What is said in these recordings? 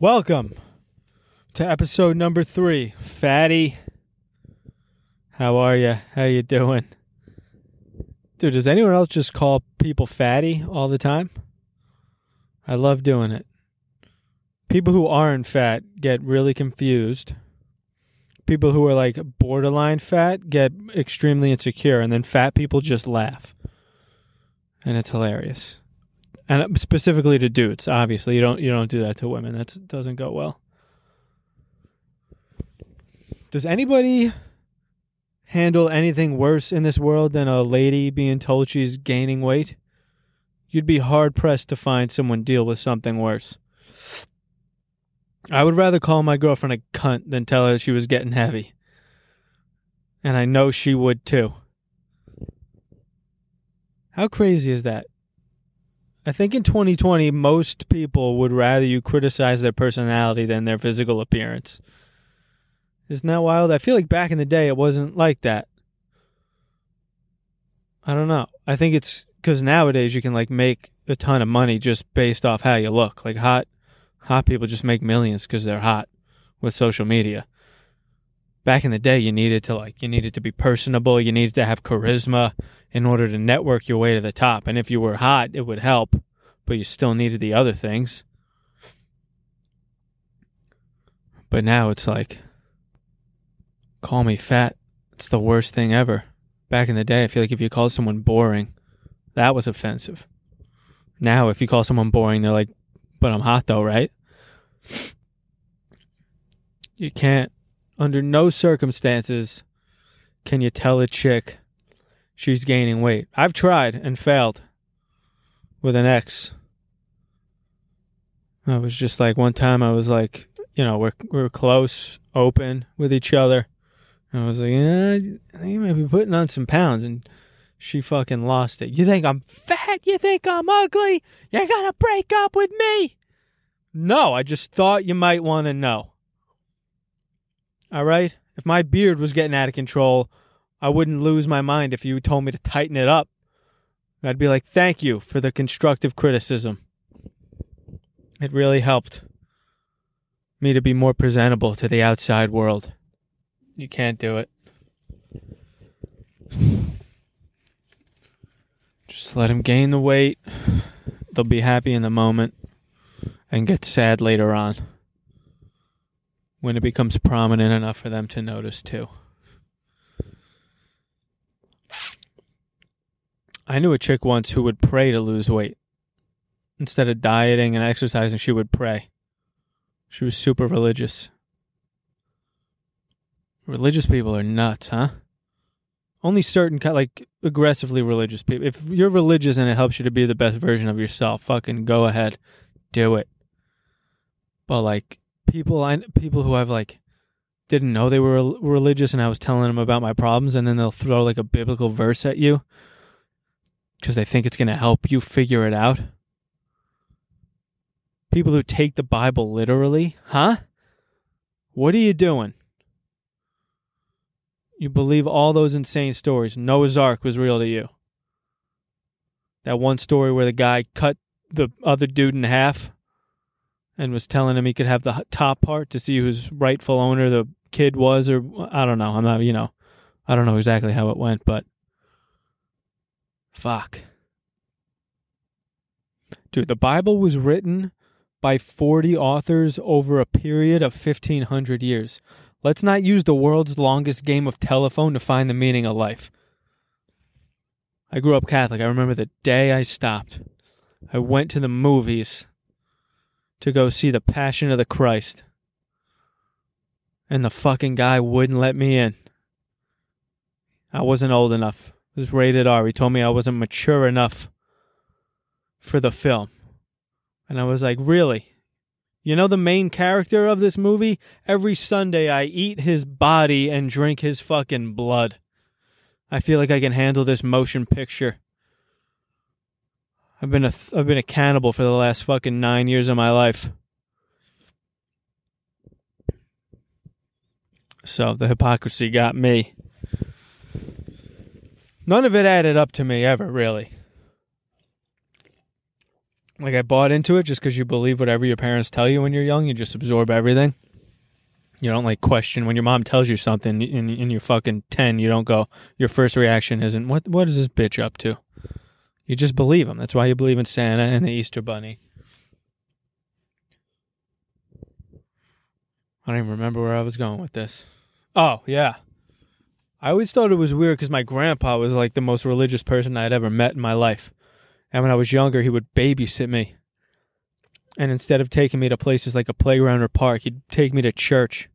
Welcome to episode number three, Fatty. How are you? How you doing, dude? Does anyone else just call people fatty all the time? I love doing it. People who aren't fat get really confused. People who are like borderline fat get extremely insecure, and then fat people just laugh, and it's hilarious and specifically to dudes. Obviously, you don't you don't do that to women. That doesn't go well. Does anybody handle anything worse in this world than a lady being told she's gaining weight? You'd be hard pressed to find someone deal with something worse. I would rather call my girlfriend a cunt than tell her she was getting heavy. And I know she would too. How crazy is that? I think in 2020, most people would rather you criticize their personality than their physical appearance. Isn't that wild? I feel like back in the day, it wasn't like that. I don't know. I think it's because nowadays you can like make a ton of money just based off how you look. Like hot, hot people just make millions because they're hot with social media. Back in the day, you needed to like you needed to be personable. You needed to have charisma in order to network your way to the top. And if you were hot, it would help, but you still needed the other things. But now it's like, call me fat. It's the worst thing ever. Back in the day, I feel like if you called someone boring, that was offensive. Now, if you call someone boring, they're like, but I'm hot though, right? You can't, under no circumstances, can you tell a chick she's gaining weight. I've tried and failed with an ex. I was just like one time I was like, you know, we're we're close, open with each other. And I was like, yeah, I think you might be putting on some pounds and she fucking lost it. You think I'm fat? You think I'm ugly? You're gonna break up with me? No, I just thought you might want to know. All right? If my beard was getting out of control, I wouldn't lose my mind if you told me to tighten it up. I'd be like, thank you for the constructive criticism. It really helped me to be more presentable to the outside world. You can't do it. Just let him gain the weight. They'll be happy in the moment and get sad later on when it becomes prominent enough for them to notice too. I knew a chick once who would pray to lose weight. Instead of dieting and exercising, she would pray. She was super religious. Religious people are nuts, huh? Only certain kind, like aggressively religious people. If you're religious and it helps you to be the best version of yourself, fucking go ahead, do it. But like people, I people who I've like didn't know they were religious, and I was telling them about my problems, and then they'll throw like a biblical verse at you because they think it's going to help you figure it out. People who take the Bible literally, huh? What are you doing? You believe all those insane stories. Noah's Ark was real to you. That one story where the guy cut the other dude in half and was telling him he could have the top part to see whose rightful owner the kid was, or I don't know. I'm not, you know, I don't know exactly how it went, but Fuck. Dude, the Bible was written by 40 authors over a period of 1500 years. Let's not use the world's longest game of telephone to find the meaning of life. I grew up Catholic. I remember the day I stopped. I went to the movies to go see The Passion of the Christ. And the fucking guy wouldn't let me in. I wasn't old enough. It was rated R. He told me I wasn't mature enough for the film. And I was like, really? You know the main character of this movie? Every Sunday I eat his body and drink his fucking blood. I feel like I can handle this motion picture. I've been a th- I've been a cannibal for the last fucking 9 years of my life. So the hypocrisy got me. None of it added up to me ever, really. Like I bought into it just because you believe whatever your parents tell you when you're young. You just absorb everything. You don't like question when your mom tells you something and, and you're fucking ten. You don't go. Your first reaction isn't what What is this bitch up to? You just believe them. That's why you believe in Santa and the Easter Bunny. I don't even remember where I was going with this. Oh yeah, I always thought it was weird because my grandpa was like the most religious person I'd ever met in my life. And when I was younger, he would babysit me. And instead of taking me to places like a playground or park, he'd take me to church.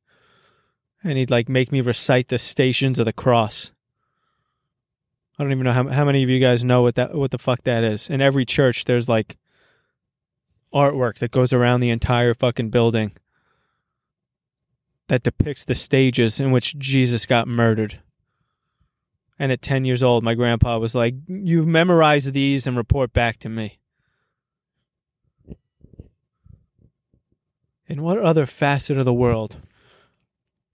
And he'd like make me recite the stations of the cross. I don't even know how how many of you guys know what that what the fuck that is. In every church there's like artwork that goes around the entire fucking building that depicts the stages in which Jesus got murdered. And at 10 years old, my grandpa was like, You memorize these and report back to me. In what other facet of the world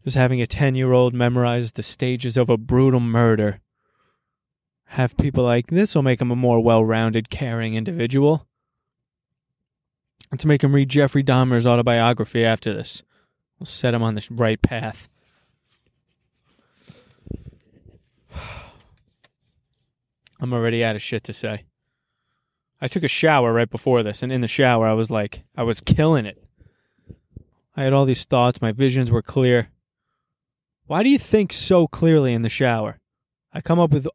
does having a 10 year old memorize the stages of a brutal murder have people like this will make him a more well rounded, caring individual? Let's make him read Jeffrey Dahmer's autobiography after this. We'll set him on the right path. I'm already out of shit to say. I took a shower right before this, and in the shower, I was like, I was killing it. I had all these thoughts, my visions were clear. Why do you think so clearly in the shower? I come up with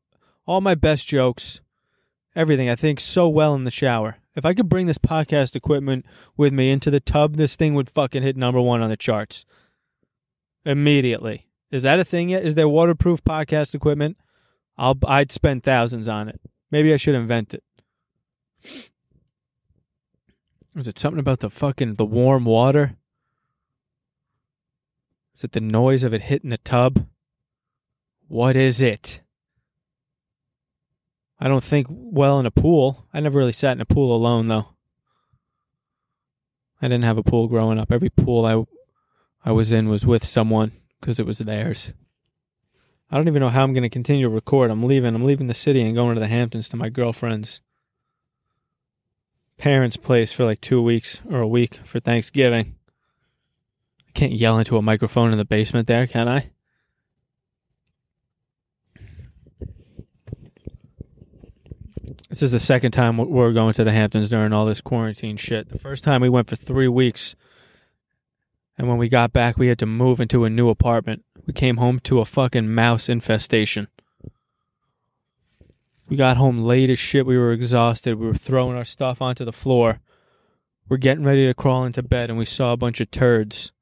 all my best jokes, everything. I think so well in the shower. If I could bring this podcast equipment with me into the tub, this thing would fucking hit number one on the charts immediately. Is that a thing yet? Is there waterproof podcast equipment? I'll I'd spend thousands on it. Maybe I should invent it. Is it something about the fucking the warm water? Is it the noise of it hitting the tub? What is it? I don't think well in a pool. I never really sat in a pool alone though. I didn't have a pool growing up. Every pool I I was in was with someone because it was theirs. I don't even know how I'm going to continue to record. I'm leaving. I'm leaving the city and going to the Hamptons to my girlfriend's parents' place for like 2 weeks or a week for Thanksgiving. I can't yell into a microphone in the basement there, can I? This is the second time we're going to the Hamptons during all this quarantine shit. The first time we went for three weeks, and when we got back, we had to move into a new apartment. We came home to a fucking mouse infestation. We got home late as shit. We were exhausted. We were throwing our stuff onto the floor. We're getting ready to crawl into bed, and we saw a bunch of turds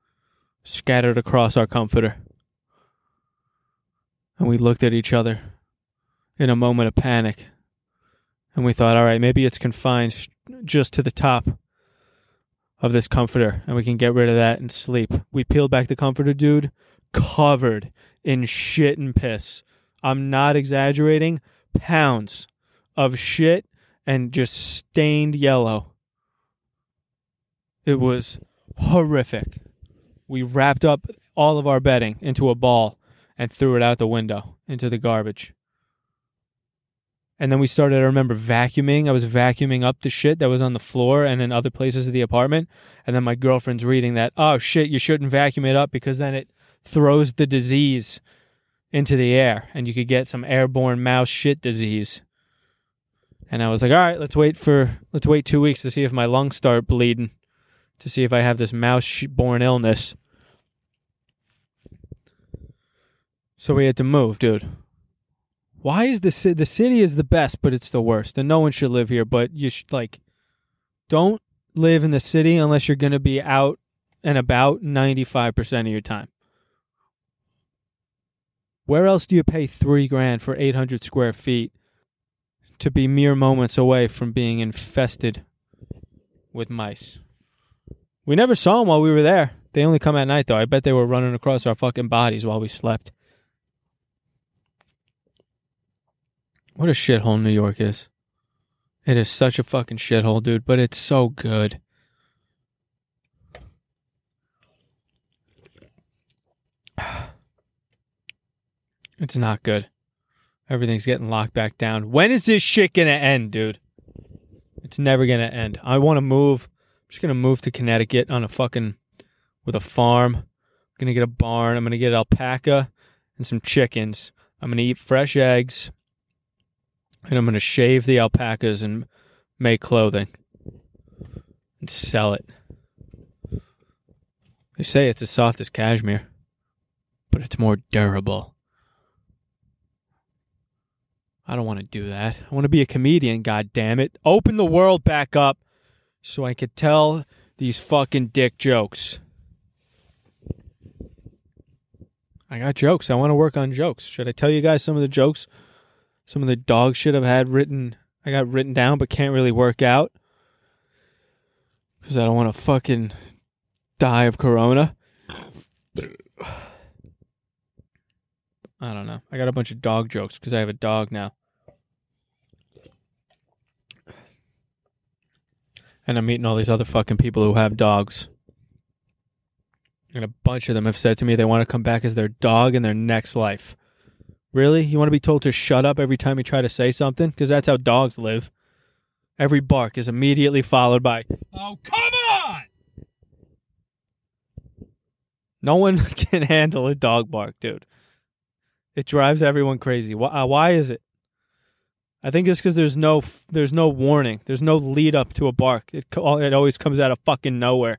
scattered across our comforter. And we looked at each other in a moment of panic and we thought, all right, maybe it's confined just to the top of this comforter, and we can get rid of that and sleep. We peeled back the comforter, dude, covered in shit and piss. I'm not exaggerating. Pounds of shit and just stained yellow. It was horrific. We wrapped up all of our bedding into a ball and threw it out the window into the garbage. And then we started, I remember vacuuming. I was vacuuming up the shit that was on the floor and in other places of the apartment. And then my girlfriend's reading that, oh shit, you shouldn't vacuum it up because then it throws the disease into the air and you could get some airborne mouse shit disease. And I was like, all right, let's wait for, let's wait two weeks to see if my lungs start bleeding, to see if I have this mouse borne illness. So we had to move, dude why is the city the city is the best but it's the worst and no one should live here but you should like don't live in the city unless you're going to be out and about 95% of your time. Where else do you pay 3 grand for 800 square feet to be mere moments away from being infested with mice? We never saw them while we were there. They only come at night though. I bet they were running across our fucking bodies while we slept What a shithole New York is. It is such a fucking shithole, dude, but it's so good. It's not good. Everything's getting locked back down. When is this shit gonna end, dude? It's never going to end. I want to move. I'm just going to move to Connecticut on a fucking with a farm. I'm going to get a barn. I'm going to get alpaca and some chickens. I'm going to eat fresh eggs. And I'm going to shave the alpacas and make clothing and sell it. They say it's as soft as cashmere, but it's more durable. I don't want to do that. I want to be a comedian, god damn it. Open the world back up so I could tell these fucking dick jokes. I got jokes. I want to work on jokes. Should I tell you guys some of the jokes? Some of the dog shit I've had written I got written down but can't really work out cuz I don't want to fucking die of corona. I don't know. I got a bunch of dog jokes cuz I have a dog now. And I'm meeting all these other fucking people who have dogs. And a bunch of them have said to me they want to come back as their dog in their next life. Really? You want to be told to shut up every time you try to say something? Because that's how dogs live. Every bark is immediately followed by, Oh, come on! No one can handle a dog bark, dude. It drives everyone crazy. Why, uh, why is it? I think it's because there's no there's no warning. There's no lead up to a bark. It it always comes out of fucking nowhere,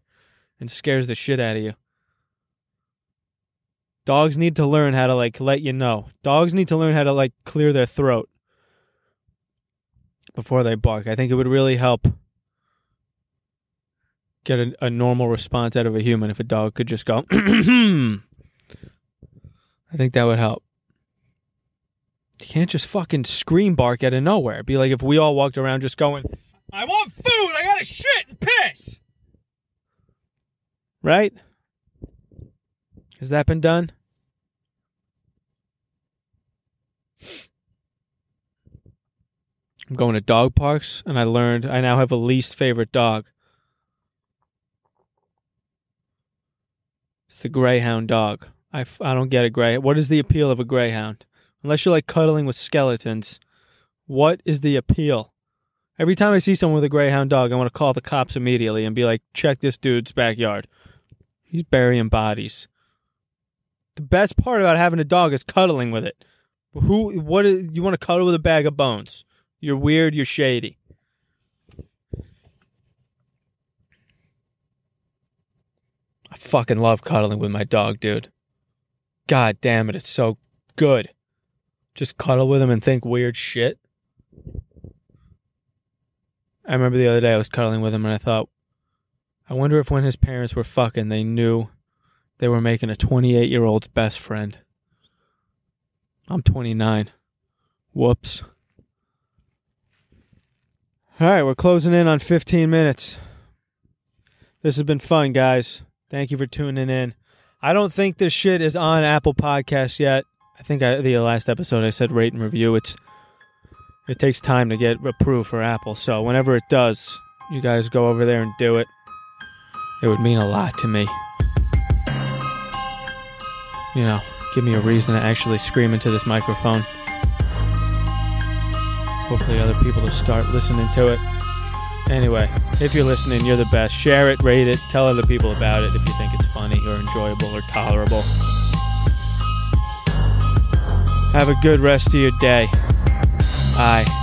and scares the shit out of you. Dogs need to learn how to like let you know. Dogs need to learn how to like clear their throat before they bark. I think it would really help get a, a normal response out of a human if a dog could just go. I think that would help. You can't just fucking scream bark out of nowhere. It'd be like if we all walked around just going, I want food, I gotta shit and piss. Right? Has that been done? I'm going to dog parks and I learned I now have a least favorite dog. It's the greyhound dog. I, I don't get a gray. What is the appeal of a greyhound? unless you're like cuddling with skeletons. What is the appeal? Every time I see someone with a greyhound dog, I want to call the cops immediately and be like, check this dude's backyard. He's burying bodies. The best part about having a dog is cuddling with it. Who what is, you want to cuddle with a bag of bones? You're weird, you're shady. I fucking love cuddling with my dog, dude. God damn it, it's so good just cuddle with him and think weird shit. I remember the other day I was cuddling with him and I thought, I wonder if when his parents were fucking, they knew they were making a 28 year old's best friend. I'm 29. Whoops. All right, we're closing in on 15 minutes. This has been fun, guys. Thank you for tuning in. I don't think this shit is on Apple Podcasts yet. I think I, the last episode I said rate and review. It's it takes time to get approved for Apple. So whenever it does, you guys go over there and do it. It would mean a lot to me. You know, give me a reason to actually scream into this microphone. Hopefully, other people will start listening to it. Anyway, if you're listening, you're the best. Share it, rate it, tell other people about it if you think it's funny or enjoyable or tolerable. Have a good rest of your day. Bye.